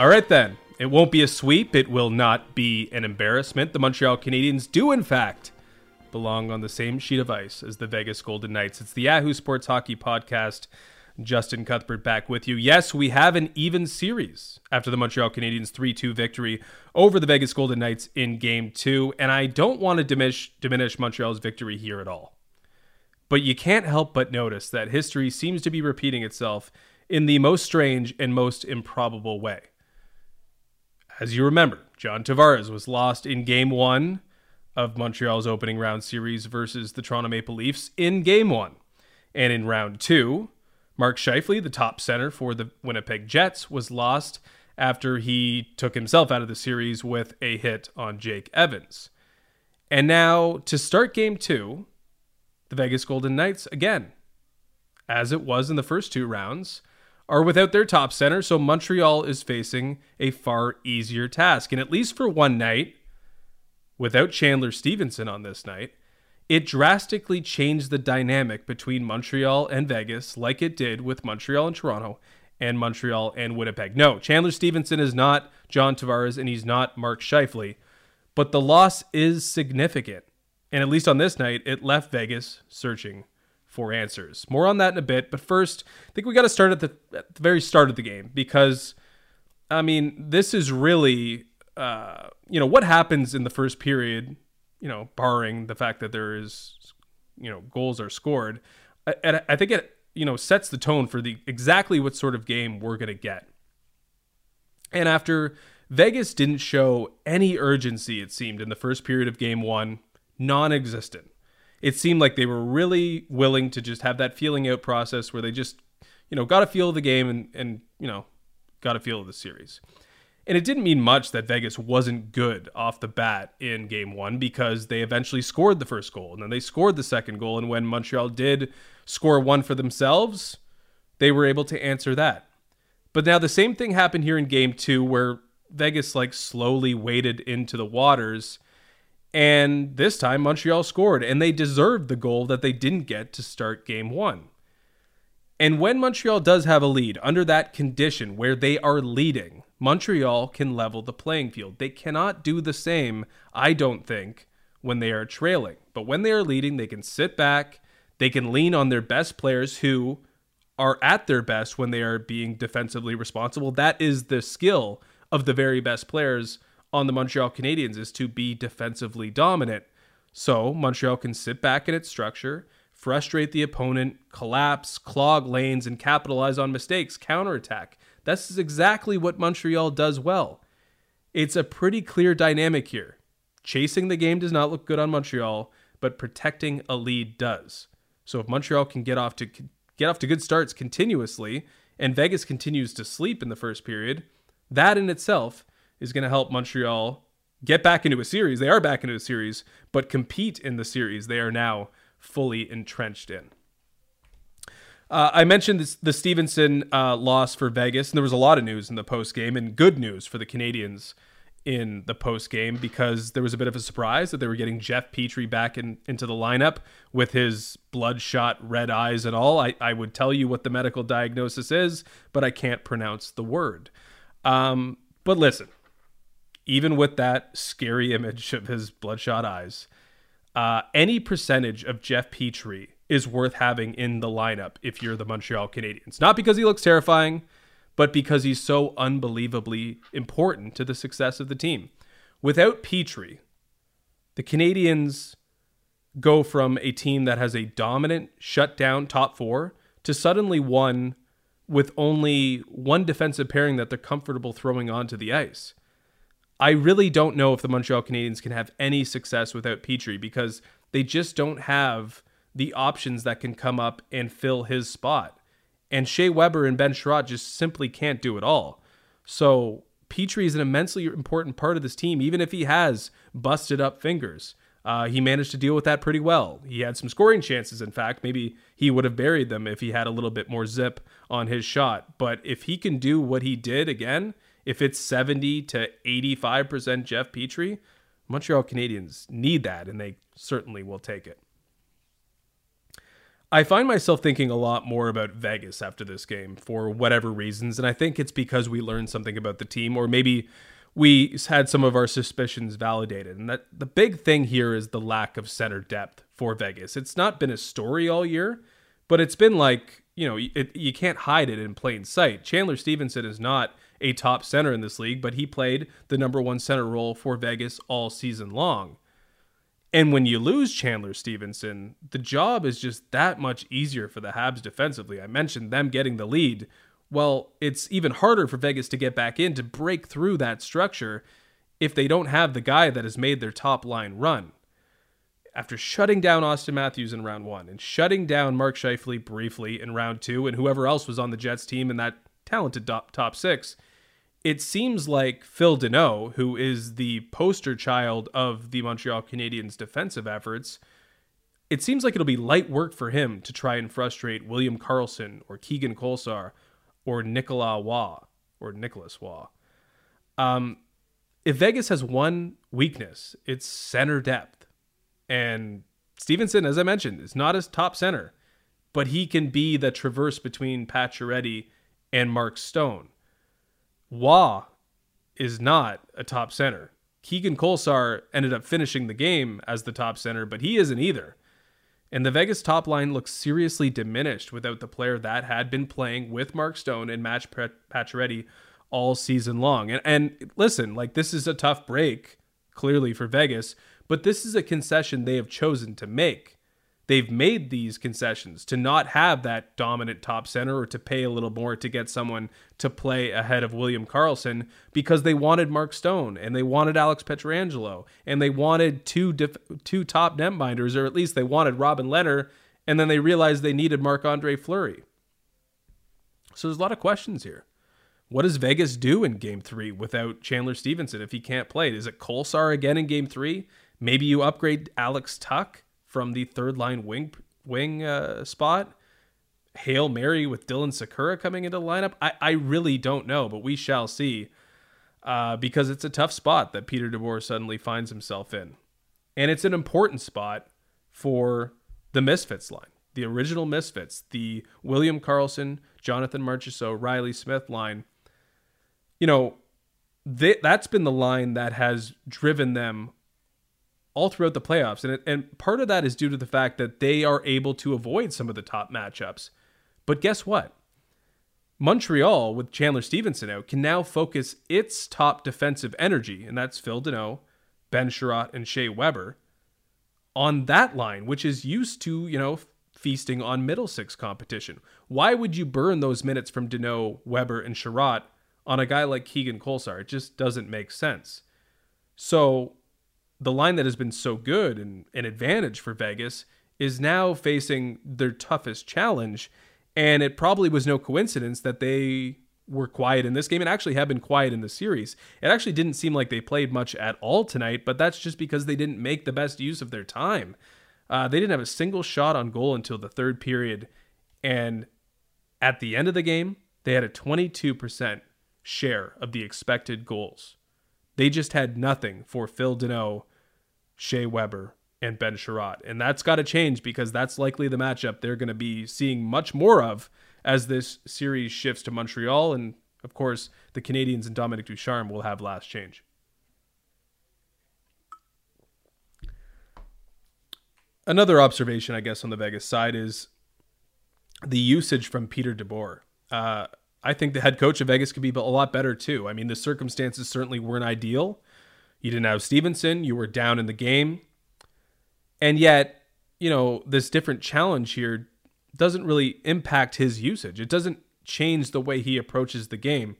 All right, then. It won't be a sweep. It will not be an embarrassment. The Montreal Canadiens do, in fact, belong on the same sheet of ice as the Vegas Golden Knights. It's the Yahoo Sports Hockey Podcast. Justin Cuthbert back with you. Yes, we have an even series after the Montreal Canadiens 3 2 victory over the Vegas Golden Knights in game two. And I don't want to diminish, diminish Montreal's victory here at all. But you can't help but notice that history seems to be repeating itself in the most strange and most improbable way. As you remember, John Tavares was lost in game one of Montreal's opening round series versus the Toronto Maple Leafs in game one. And in round two, Mark Scheifele, the top center for the Winnipeg Jets, was lost after he took himself out of the series with a hit on Jake Evans. And now, to start game two, the Vegas Golden Knights, again, as it was in the first two rounds, are without their top center, so Montreal is facing a far easier task. And at least for one night, without Chandler Stephenson on this night, it drastically changed the dynamic between Montreal and Vegas, like it did with Montreal and Toronto and Montreal and Winnipeg. No, Chandler Stephenson is not John Tavares and he's not Mark Scheifele, but the loss is significant. And at least on this night, it left Vegas searching for answers. More on that in a bit, but first, I think we got to start at the, at the very start of the game because, I mean, this is really, uh, you know, what happens in the first period, you know, barring the fact that there is, you know, goals are scored. And I think it, you know, sets the tone for the exactly what sort of game we're going to get. And after Vegas didn't show any urgency, it seemed, in the first period of game one, non existent it seemed like they were really willing to just have that feeling out process where they just, you know, got a feel of the game and, and you know, got a feel of the series. And it didn't mean much that Vegas wasn't good off the bat in game one because they eventually scored the first goal and then they scored the second goal. And when Montreal did score one for themselves, they were able to answer that. But now the same thing happened here in game two where Vegas like slowly waded into the waters and this time, Montreal scored, and they deserved the goal that they didn't get to start game one. And when Montreal does have a lead, under that condition where they are leading, Montreal can level the playing field. They cannot do the same, I don't think, when they are trailing. But when they are leading, they can sit back, they can lean on their best players who are at their best when they are being defensively responsible. That is the skill of the very best players on the Montreal Canadiens is to be defensively dominant. So Montreal can sit back in its structure, frustrate the opponent, collapse, clog lanes, and capitalize on mistakes, counterattack. This is exactly what Montreal does well. It's a pretty clear dynamic here. Chasing the game does not look good on Montreal, but protecting a lead does. So if Montreal can get off to get off to good starts continuously, and Vegas continues to sleep in the first period, that in itself is going to help Montreal get back into a series. They are back into a series, but compete in the series they are now fully entrenched in. Uh, I mentioned this, the Stephenson uh, loss for Vegas, and there was a lot of news in the post game and good news for the Canadiens in the post game because there was a bit of a surprise that they were getting Jeff Petry back in, into the lineup with his bloodshot red eyes and all. I, I would tell you what the medical diagnosis is, but I can't pronounce the word. Um, but listen, even with that scary image of his bloodshot eyes, uh, any percentage of Jeff Petry is worth having in the lineup if you're the Montreal Canadiens. Not because he looks terrifying, but because he's so unbelievably important to the success of the team. Without Petry, the Canadiens go from a team that has a dominant shutdown top four to suddenly one with only one defensive pairing that they're comfortable throwing onto the ice. I really don't know if the Montreal Canadiens can have any success without Petry because they just don't have the options that can come up and fill his spot. And Shea Weber and Ben Chiarot just simply can't do it all. So Petry is an immensely important part of this team, even if he has busted up fingers. Uh, he managed to deal with that pretty well. He had some scoring chances, in fact. Maybe he would have buried them if he had a little bit more zip on his shot. But if he can do what he did again, if it's 70 to 85% Jeff Petry, Montreal Canadiens need that, and they certainly will take it. I find myself thinking a lot more about Vegas after this game for whatever reasons, and I think it's because we learned something about the team, or maybe we had some of our suspicions validated. And that the big thing here is the lack of center depth for Vegas. It's not been a story all year, but it's been like, you know, it, you can't hide it in plain sight. Chandler Stephenson is not a top center in this league, but he played the number one center role for Vegas all season long. And when you lose Chandler Stephenson, the job is just that much easier for the Habs defensively. I mentioned them getting the lead. Well, it's even harder for Vegas to get back in to break through that structure if they don't have the guy that has made their top line run. After shutting down Auston Matthews in round one and shutting down Mark Scheifele briefly in round two and whoever else was on the Jets team in that talented top six, it seems like Phil Danault, who is the poster child of the Montreal Canadiens' defensive efforts, it seems like it'll be light work for him to try and frustrate William Karlsson or Keegan Kolesar or Nicolas Roy or Nicholas Roy. Um, if Vegas has one weakness, it's center depth. And Stephenson, as I mentioned, is not his top center, but he can be the traverse between Pacioretty and Mark Stone. Roy is not a top center. Keegan Kolesar ended up finishing the game as the top center, but he isn't either. And the Vegas top line looks seriously diminished without the player that had been playing with Mark Stone and Max Pacioretty all season long. And, and listen, like this is a tough break, clearly for Vegas, but this is a concession they have chosen to make they've made these concessions to not have that dominant top center or to pay a little more to get someone to play ahead of William Karlsson because they wanted Mark Stone and they wanted Alex Pietrangelo and they wanted two dif- two top netminders or at least they wanted Robin Lehner and then they realized they needed Marc Andre Fleury. So there's a lot of questions here. What does Vegas do in game three without Chandler Stephenson if he can't play? Is it Kolesar again in game three? Maybe you upgrade Alex Tuch from the third line wing wing uh, spot. Hail Mary with Dylan Sakura coming into the lineup. I, I really don't know, but we shall see. Uh, because it's a tough spot that Peter DeBoer suddenly finds himself in. And it's an important spot for the Misfits line, the original Misfits, the William Karlsson, Jonathan Marchessault, Reilly Smith line. You know, they, that's been the line that has driven them all throughout the playoffs. And, it, and part of that is due to the fact that they are able to avoid some of the top matchups. But guess what? Montreal, with Chandler Stephenson out, can now focus its top defensive energy, and that's Phil Danault, Ben Chiarot, and Shea Weber, on that line, which is used to, you know, feasting on middle six competition. Why would you burn those minutes from Danault, Weber, and Chiarot on a guy like Keegan Kolesar? It just doesn't make sense. So the line that has been so good and an advantage for Vegas is now facing their toughest challenge. And it probably was no coincidence that they were quiet in this game and actually have been quiet in the series. It actually didn't seem like they played much at all tonight, but that's just because they didn't make the best use of their time. Uh, they didn't have a single shot on goal until the third period. And at the end of the game, they had a 22% share of the expected goals. They just had nothing for Phil Danault Shea Weber, and Ben Chiarot. And that's got to change because that's likely the matchup they're going to be seeing much more of as this series shifts to Montreal. And of course, the Canadiens and Dominic Ducharme will have last change. Another observation, I guess, on the Vegas side is the usage from Peter DeBoer. Uh, I think the head coach of Vegas could be a lot better too. I mean, the circumstances certainly weren't ideal. You didn't have Stephenson, you were down in the game. And yet, you know, this different challenge here doesn't really impact his usage. It doesn't change the way he approaches the game.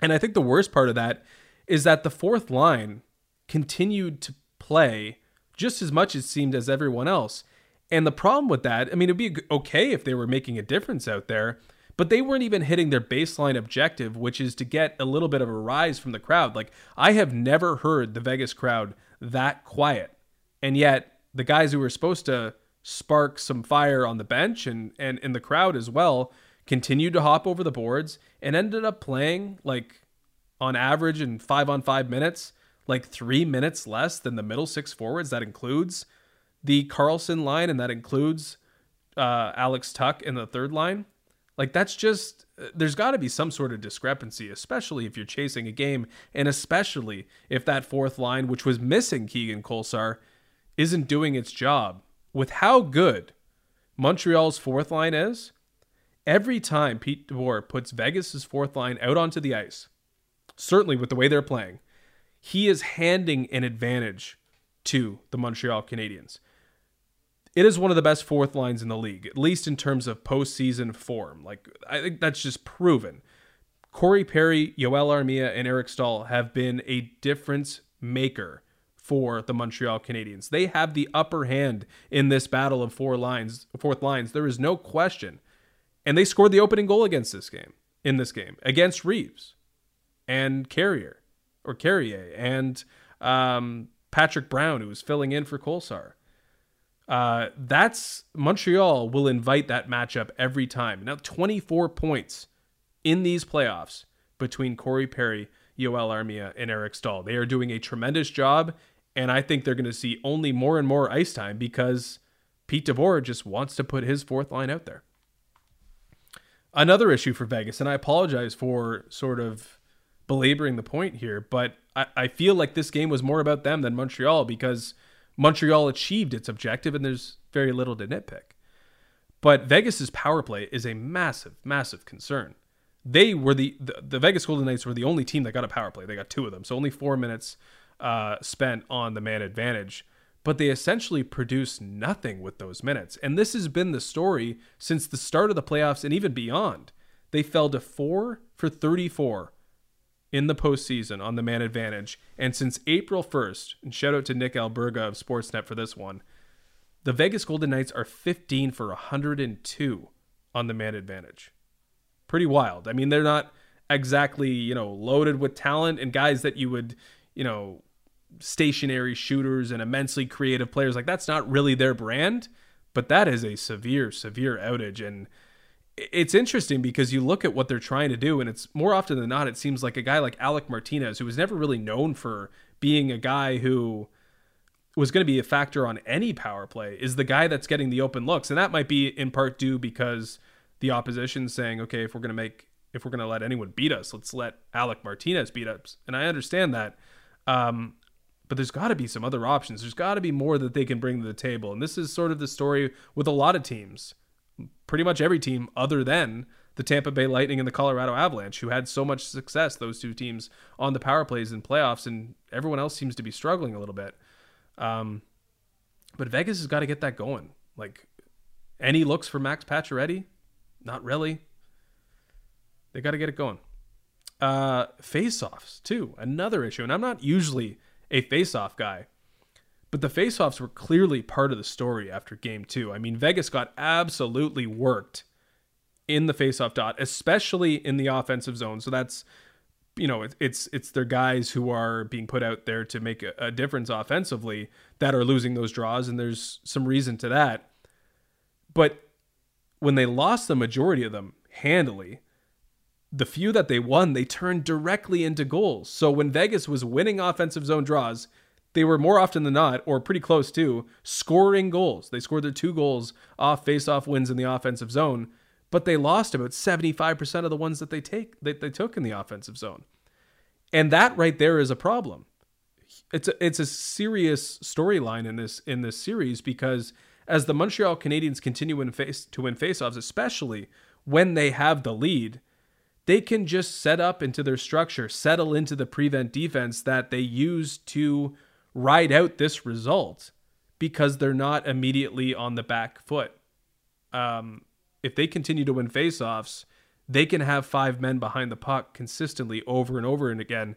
And I think the worst part of that is that the fourth line continued to play just as much as seemed as everyone else. And the problem with that, I mean, it'd be okay if they were making a difference out there, but they weren't even hitting their baseline objective, which is to get a little bit of a rise from the crowd. Like, I have never heard the Vegas crowd that quiet. And yet, the guys who were supposed to spark some fire on the bench and, and in the crowd as well continued to hop over the boards and ended up playing like on average in five on five minutes, like three minutes less than the middle six forwards. That includes the Karlsson line and that includes uh, Alex Tuch in the third line. Like that's just uh, there's got to be some sort of discrepancy, especially if you're chasing a game, and especially if that fourth line, which was missing Keegan Kolesar, isn't doing its job. With how good Montreal's fourth line is, every time Pete DeBoer puts Vegas's fourth line out onto the ice, certainly with the way they're playing, he is handing an advantage to the Montreal Canadiens. It is one of the best fourth lines in the league, at least in terms of postseason form. Like I think that's just proven. Corey Perry, Joel Armia, and Eric Staal have been a difference maker for the Montreal Canadiens. They have the upper hand in this battle of four lines, fourth lines. There is no question. And they scored the opening goal against this game, in this game, against Reaves and Carrier or Carrier and um, Patrick Brown, who was filling in for Kolesar. Uh, that's Montreal will invite that matchup every time. Now, 24 points in these playoffs between Corey Perry, Joel Armia, and Eric Staal. They are doing a tremendous job, and I think they're going to see only more and more ice time because Pete DeBoer just wants to put his fourth line out there. Another issue for Vegas, and I apologize for sort of belaboring the point here, but I, I feel like this game was more about them than Montreal because Montreal achieved its objective and there's very little to nitpick. But Vegas's power play is a massive, massive concern. They were the, the, the Vegas Golden Knights were the only team that got a power play. They got two of them, so only four minutes uh, spent on the man advantage. But they essentially produced nothing with those minutes. And this has been the story since the start of the playoffs and even beyond. They fell to four for 34 in the postseason on the man advantage. And since April 1st, and shout out to Nick Alberga of Sportsnet for this one, the Vegas Golden Knights are 15 for 102 on the man advantage. Pretty wild. I mean, they're not exactly, you know, loaded with talent and guys that you would, you know, stationary shooters and immensely creative players. Like that's not really their brand, but that is a severe, severe outage. And it's interesting because you look at what they're trying to do, and it's more often than not, it seems like a guy like Alec Martinez, who was never really known for being a guy who was going to be a factor on any power play, is the guy that's getting the open looks. And that might be in part due because the opposition saying, okay, if we're going to make, if we're going to let anyone beat us, let's let Alec Martinez beat us. And I understand that. Um, but there's got to be some other options. There's got to be more that they can bring to the table. And this is sort of the story with a lot of teams pretty much every team other than the Tampa Bay Lightning and the Colorado Avalanche, who had so much success, those two teams, on the power plays in playoffs, and everyone else seems to be struggling a little bit. Um, but Vegas has got to get that going. Like, any looks for Max Pacioretty? Not really. They got to get it going. Uh, face-offs, too, another issue. And I'm not usually a face-off guy, but the faceoffs were clearly part of the story after game two. I mean, Vegas got absolutely worked in the faceoff dot, especially in the offensive zone. So that's you know it's it's their guys who are being put out there to make a, a difference offensively that are losing those draws, and there's some reason to that. But when they lost the majority of them handily, the few that they won, they turned directly into goals. So when Vegas was winning offensive zone draws, they were more often than not, or pretty close to, scoring goals. They scored their two goals off face-off wins in the offensive zone, but they lost about 75% of the ones that they take that they took in the offensive zone. And that right there is a problem. it's a, it's a serious storyline in this in this series because as the Montreal Canadiens continue in face to win faceoffs, especially when they have the lead, they can just set up into their structure, settle into the prevent defense that they use to ride out this result because they're not immediately on the back foot. Um, if they continue to win faceoffs, they can have five men behind the puck consistently over and over and again.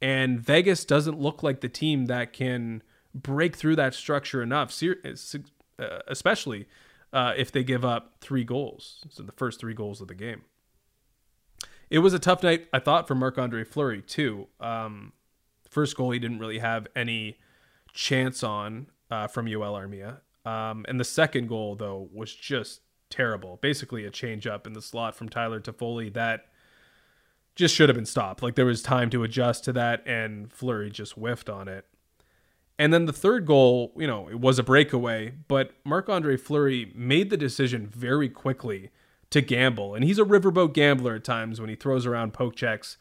And Vegas doesn't look like the team that can break through that structure enough, uh, especially uh, if they give up three goals. So the first three goals of the game. It was a tough night, I thought, for Marc Andre Fleury, too. Um, first goal, he didn't really have any chance on uh, from Joel Armia. Um, and the second goal, though, was just terrible. Basically, a change up in the slot from Tyler Toffoli that just should have been stopped. Like there was time to adjust to that, and Fleury just whiffed on it. And then the third goal, you know, it was a breakaway, but Marc Andre Fleury made the decision very quickly to gamble. And he's a riverboat gambler at times when he throws around poke checks.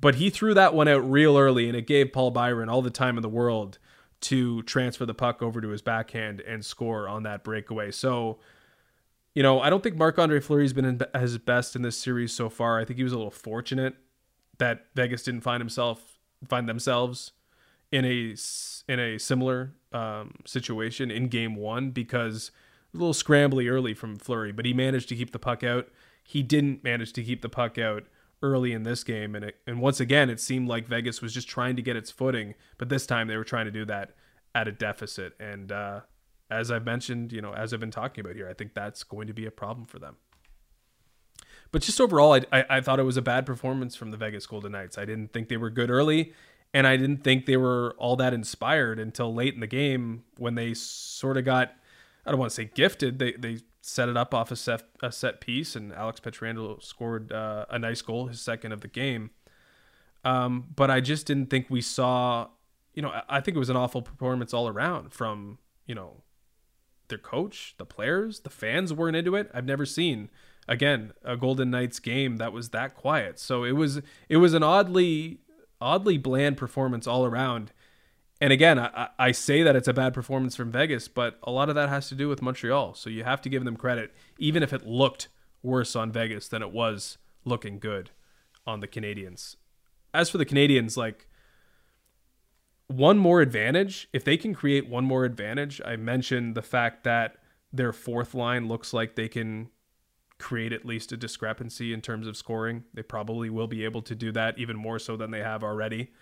But he threw that one out real early, and it gave Paul Byron all the time in the world to transfer the puck over to his backhand and score on that breakaway. So, you know, I don't think Marc Andre Fleury's been at his best in this series so far. I think he was a little fortunate that Vegas didn't find himself find themselves in a in a similar um, situation in Game One because a little scrambly early from Fleury, but he managed to keep the puck out. He didn't manage to keep the puck out early in this game, and it, and once again, it seemed like Vegas was just trying to get its footing, but this time they were trying to do that at a deficit. And uh, as I've mentioned, you know, as I've been talking about here, I think that's going to be a problem for them. But just overall, I, I, I thought it was a bad performance from the Vegas Golden Knights. I didn't think they were good early, and I didn't think they were all that inspired until late in the game when they sort of got I don't want to say gifted. They they set it up off a set a set piece, and Alex Pietrangelo scored uh, a nice goal, his second of the game. Um, but I just didn't think we saw. You know, I think it was an awful performance all around from you know their coach, the players, the fans weren't into it. I've never seen again a Golden Knights game that was that quiet. So it was it was an oddly oddly bland performance all around. And again, I, I say that it's a bad performance from Vegas, but a lot of that has to do with Montreal. So you have to give them credit, even if it looked worse on Vegas than it was looking good on the Canadiens. As for the Canadiens, like one more advantage, if they can create one more advantage, I mentioned the fact that their fourth line looks like they can create at least a discrepancy in terms of scoring. They probably will be able to do that even more so than they have already.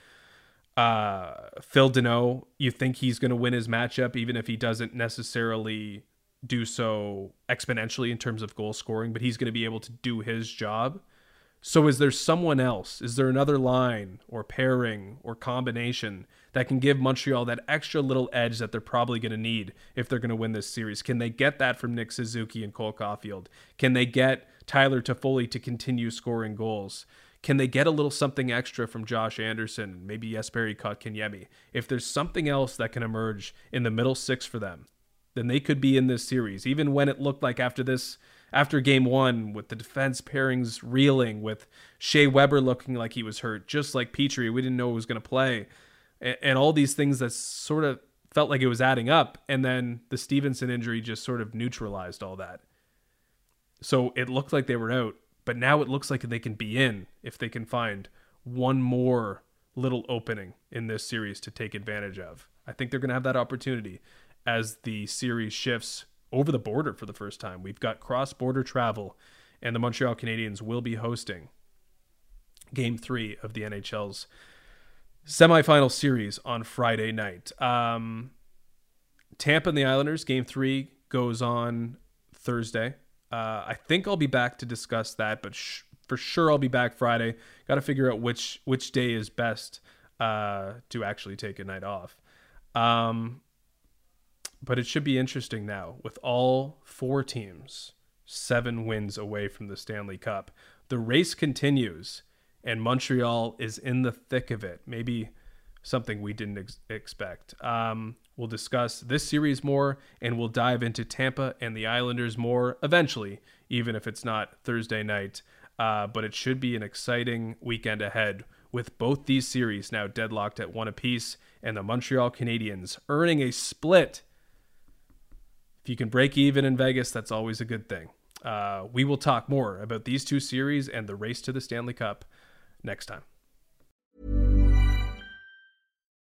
Uh, Phil Danault, you think he's going to win his matchup, even if he doesn't necessarily do so exponentially in terms of goal scoring, but he's going to be able to do his job. So, is there someone else? Is there another line or pairing or combination that can give Montreal that extra little edge that they're probably going to need if they're going to win this series? Can they get that from Nick Suzuki and Cole Caufield? Can they get Tyler Toffoli to continue scoring goals? Can they get a little something extra from Josh Anderson, maybe Jesperi Kotkaniemi? If there's something else that can emerge in the middle six for them, then they could be in this series. Even when it looked like after this, after game one, with the defense pairings reeling, with Shea Weber looking like he was hurt, just like Petry, we didn't know he was going to play, and, and all these things that sort of felt like it was adding up. And then the Stephenson injury just sort of neutralized all that. So it looked like they were out. But now it looks like they can be in if they can find one more little opening in this series to take advantage of. I think they're going to have that opportunity as the series shifts over the border for the first time. We've got cross border travel, and the Montreal Canadiens will be hosting game three of the NHL's semifinal series on Friday night. Um, Tampa and the Islanders, game three goes on Thursday. Uh, I think I'll be back to discuss that, but sh- for sure I'll be back Friday. Got to figure out which which day is best uh, to actually take a night off. Um, but it should be interesting now with all four teams seven wins away from the Stanley Cup. The race continues, and Montreal is in the thick of it. Maybe something we didn't ex- expect. Um, We'll discuss this series more and we'll dive into Tampa and the Islanders more eventually, even if it's not Thursday night. Uh, but it should be an exciting weekend ahead with both these series now deadlocked at one apiece and the Montreal Canadiens, earning a split. If you can break even in Vegas, that's always a good thing. Uh, we will talk more about these two series and the race to the Stanley Cup next time.